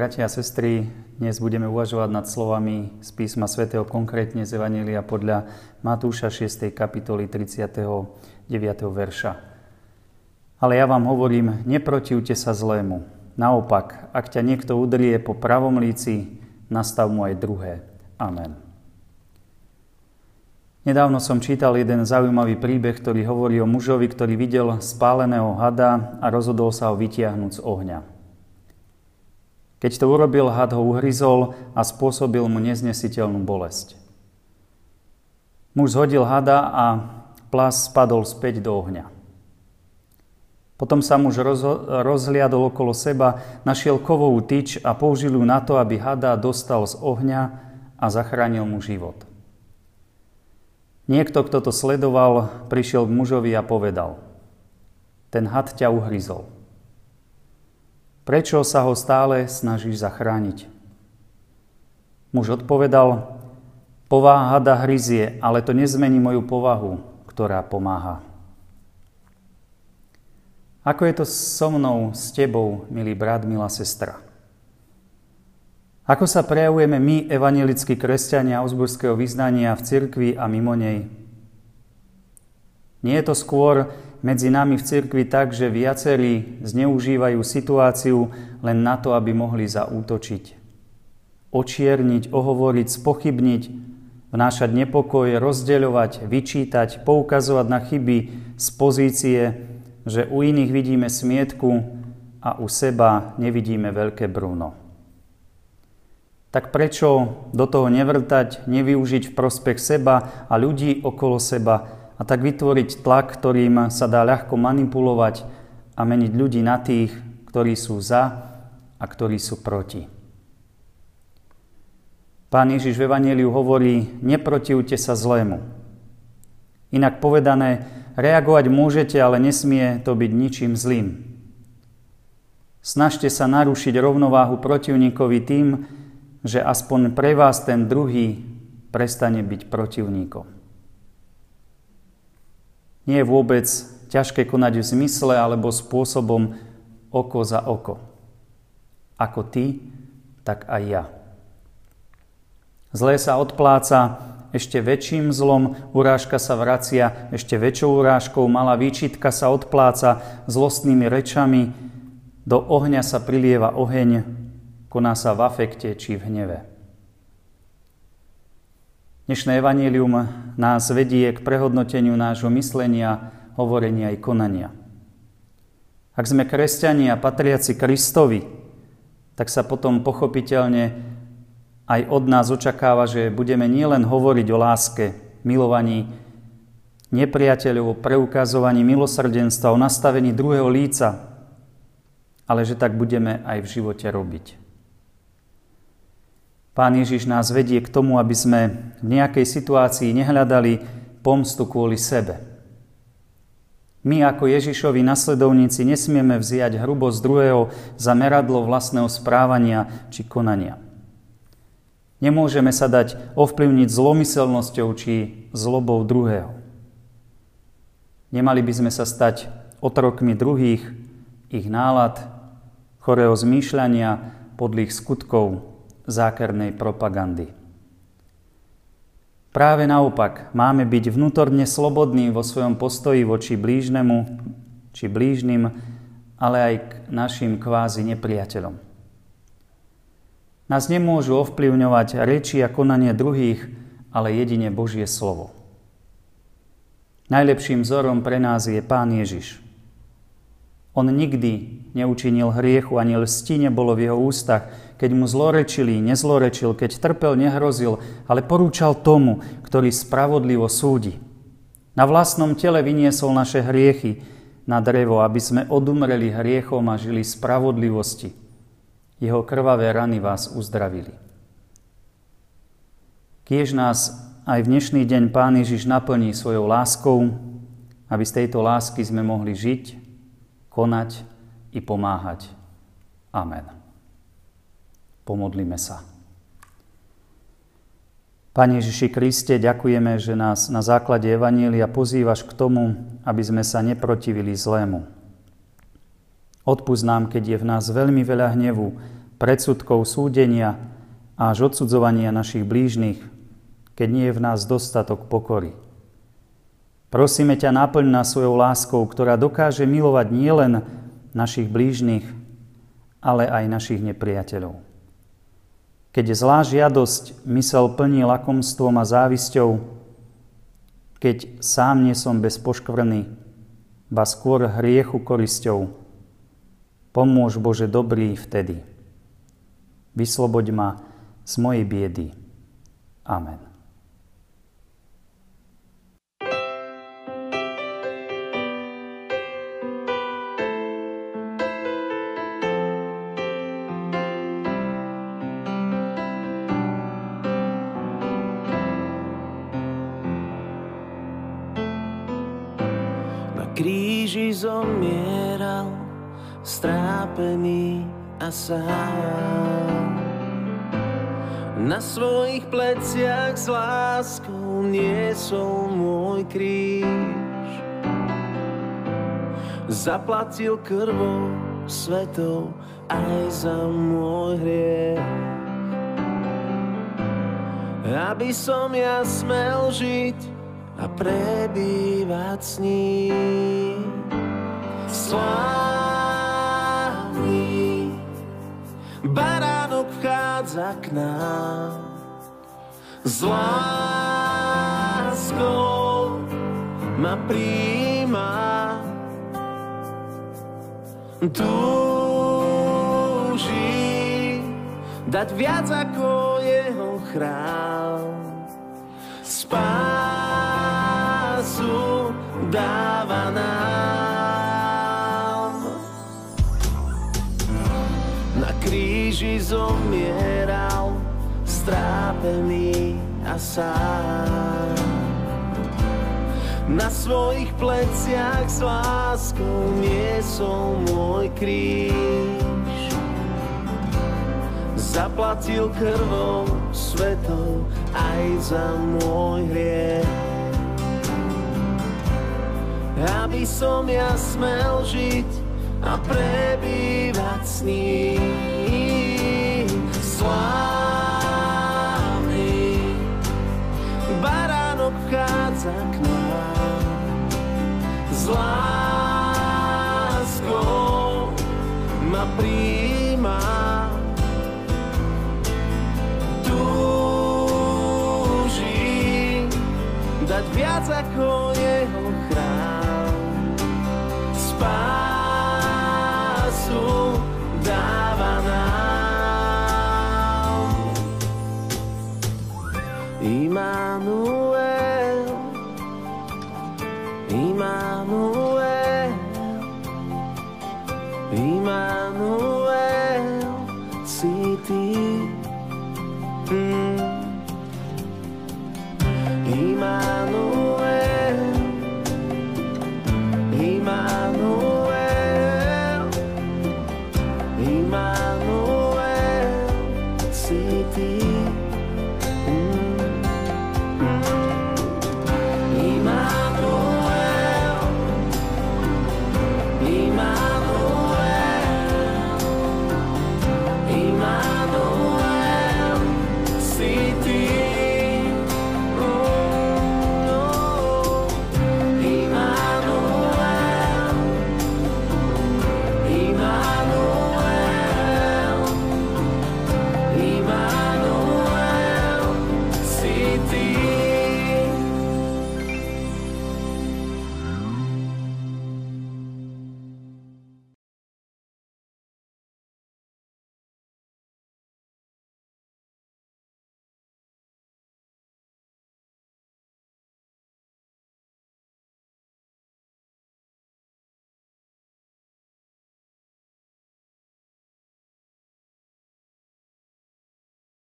Bratia a sestry, dnes budeme uvažovať nad slovami z písma svätého, konkrétne z Evanília podľa Matúša 6. kapitoly 39. verša. Ale ja vám hovorím, neprotivte sa zlému. Naopak, ak ťa niekto udrie po pravom líci, nastav mu aj druhé. Amen. Nedávno som čítal jeden zaujímavý príbeh, ktorý hovorí o mužovi, ktorý videl spáleného hada a rozhodol sa ho vytiahnuť z ohňa. Keď to urobil, had ho uhryzol a spôsobil mu neznesiteľnú bolesť. Muž zhodil hada a plas spadol späť do ohňa. Potom sa muž rozhliadol okolo seba, našiel kovovú tyč a použil ju na to, aby hada dostal z ohňa a zachránil mu život. Niekto, kto to sledoval, prišiel k mužovi a povedal, ten had ťa uhryzol. Prečo sa ho stále snažíš zachrániť? Muž odpovedal, povaha hada hryzie, ale to nezmení moju povahu, ktorá pomáha. Ako je to so mnou, s tebou, milý brat, milá sestra? Ako sa prejavujeme my, evangelickí kresťania Augsburského vyznania v cirkvi a mimo nej? Nie je to skôr medzi nami v cirkvi tak, že viacerí zneužívajú situáciu len na to, aby mohli zaútočiť. Očierniť, ohovoriť, spochybniť, vnášať nepokoj, rozdeľovať, vyčítať, poukazovať na chyby z pozície, že u iných vidíme smietku a u seba nevidíme veľké bruno tak prečo do toho nevrtať, nevyužiť v prospech seba a ľudí okolo seba a tak vytvoriť tlak, ktorým sa dá ľahko manipulovať a meniť ľudí na tých, ktorí sú za a ktorí sú proti. Pán Ježiš v Evangeliu hovorí, neprotivte sa zlému. Inak povedané, reagovať môžete, ale nesmie to byť ničím zlým. Snažte sa narušiť rovnováhu protivníkovi tým, že aspoň pre vás ten druhý prestane byť protivníkom. Nie je vôbec ťažké konať v zmysle alebo spôsobom oko za oko. Ako ty, tak aj ja. Zlé sa odpláca ešte väčším zlom, urážka sa vracia ešte väčšou urážkou, malá výčitka sa odpláca zlostnými rečami, do ohňa sa prilieva oheň, koná sa v afekte či v hneve. Dnešné evanílium nás vedie k prehodnoteniu nášho myslenia, hovorenia i konania. Ak sme kresťania patriaci Kristovi, tak sa potom pochopiteľne aj od nás očakáva, že budeme nielen hovoriť o láske, milovaní nepriateľov, o preukazovaní milosrdenstva, o nastavení druhého líca, ale že tak budeme aj v živote robiť. Pán Ježiš nás vedie k tomu, aby sme v nejakej situácii nehľadali pomstu kvôli sebe. My ako Ježišovi nasledovníci nesmieme vziať hrubosť druhého za meradlo vlastného správania či konania. Nemôžeme sa dať ovplyvniť zlomyselnosťou či zlobou druhého. Nemali by sme sa stať otrokmi druhých, ich nálad, chorého zmýšľania, podlých skutkov, zákernej propagandy. Práve naopak, máme byť vnútorne slobodní vo svojom postoji voči blížnemu či blížnym, ale aj k našim kvázi nepriateľom. Nás nemôžu ovplyvňovať reči a konanie druhých, ale jedine Božie slovo. Najlepším vzorom pre nás je Pán Ježiš. On nikdy neučinil hriechu, ani lsti nebolo v jeho ústach, keď mu zlorečili, nezlorečil, keď trpel, nehrozil, ale porúčal tomu, ktorý spravodlivo súdi. Na vlastnom tele vyniesol naše hriechy na drevo, aby sme odumreli hriechom a žili spravodlivosti. Jeho krvavé rany vás uzdravili. Kiež nás aj v dnešný deň Pán Ježiš naplní svojou láskou, aby z tejto lásky sme mohli žiť, konať i pomáhať. Amen. Pomodlíme sa. Pane Ježiši Kriste, ďakujeme, že nás na základe Evanília pozývaš k tomu, aby sme sa neprotivili zlému. Odpúsť keď je v nás veľmi veľa hnevu, predsudkov súdenia až odsudzovania našich blížnych, keď nie je v nás dostatok pokory. Prosíme ťa, naplň nás svojou láskou, ktorá dokáže milovať nielen našich blížnych, ale aj našich nepriateľov. Keď zlá žiadosť mysel plní lakomstvom a závisťou, keď sám nie som bez poškvrny, ba skôr hriechu korisťou, pomôž Bože dobrý vtedy. Vysloboď ma z mojej biedy. Amen. Kríži zomieral, strápený a sám. Na svojich pleciach s láskou niesol môj kríž. Zaplatil krvou svetou aj za môj hriech. Aby som ja smel žiť a prebývať s ním. Slávny baránok vchádza k nám. S láskou ma príjma. Túži dať viac ako jeho chrám. Spáť spásu dáva nám. Na kríži zomieral, strápený a sám. Na svojich pleciach s láskou niesol môj kríž. Zaplatil krvou svetou aj za môj hriech aby som ja smel žiť a prebývať s ním. Slávny baránok vchádza k nám s láskou ma príjma. Túži dať viac ako 今の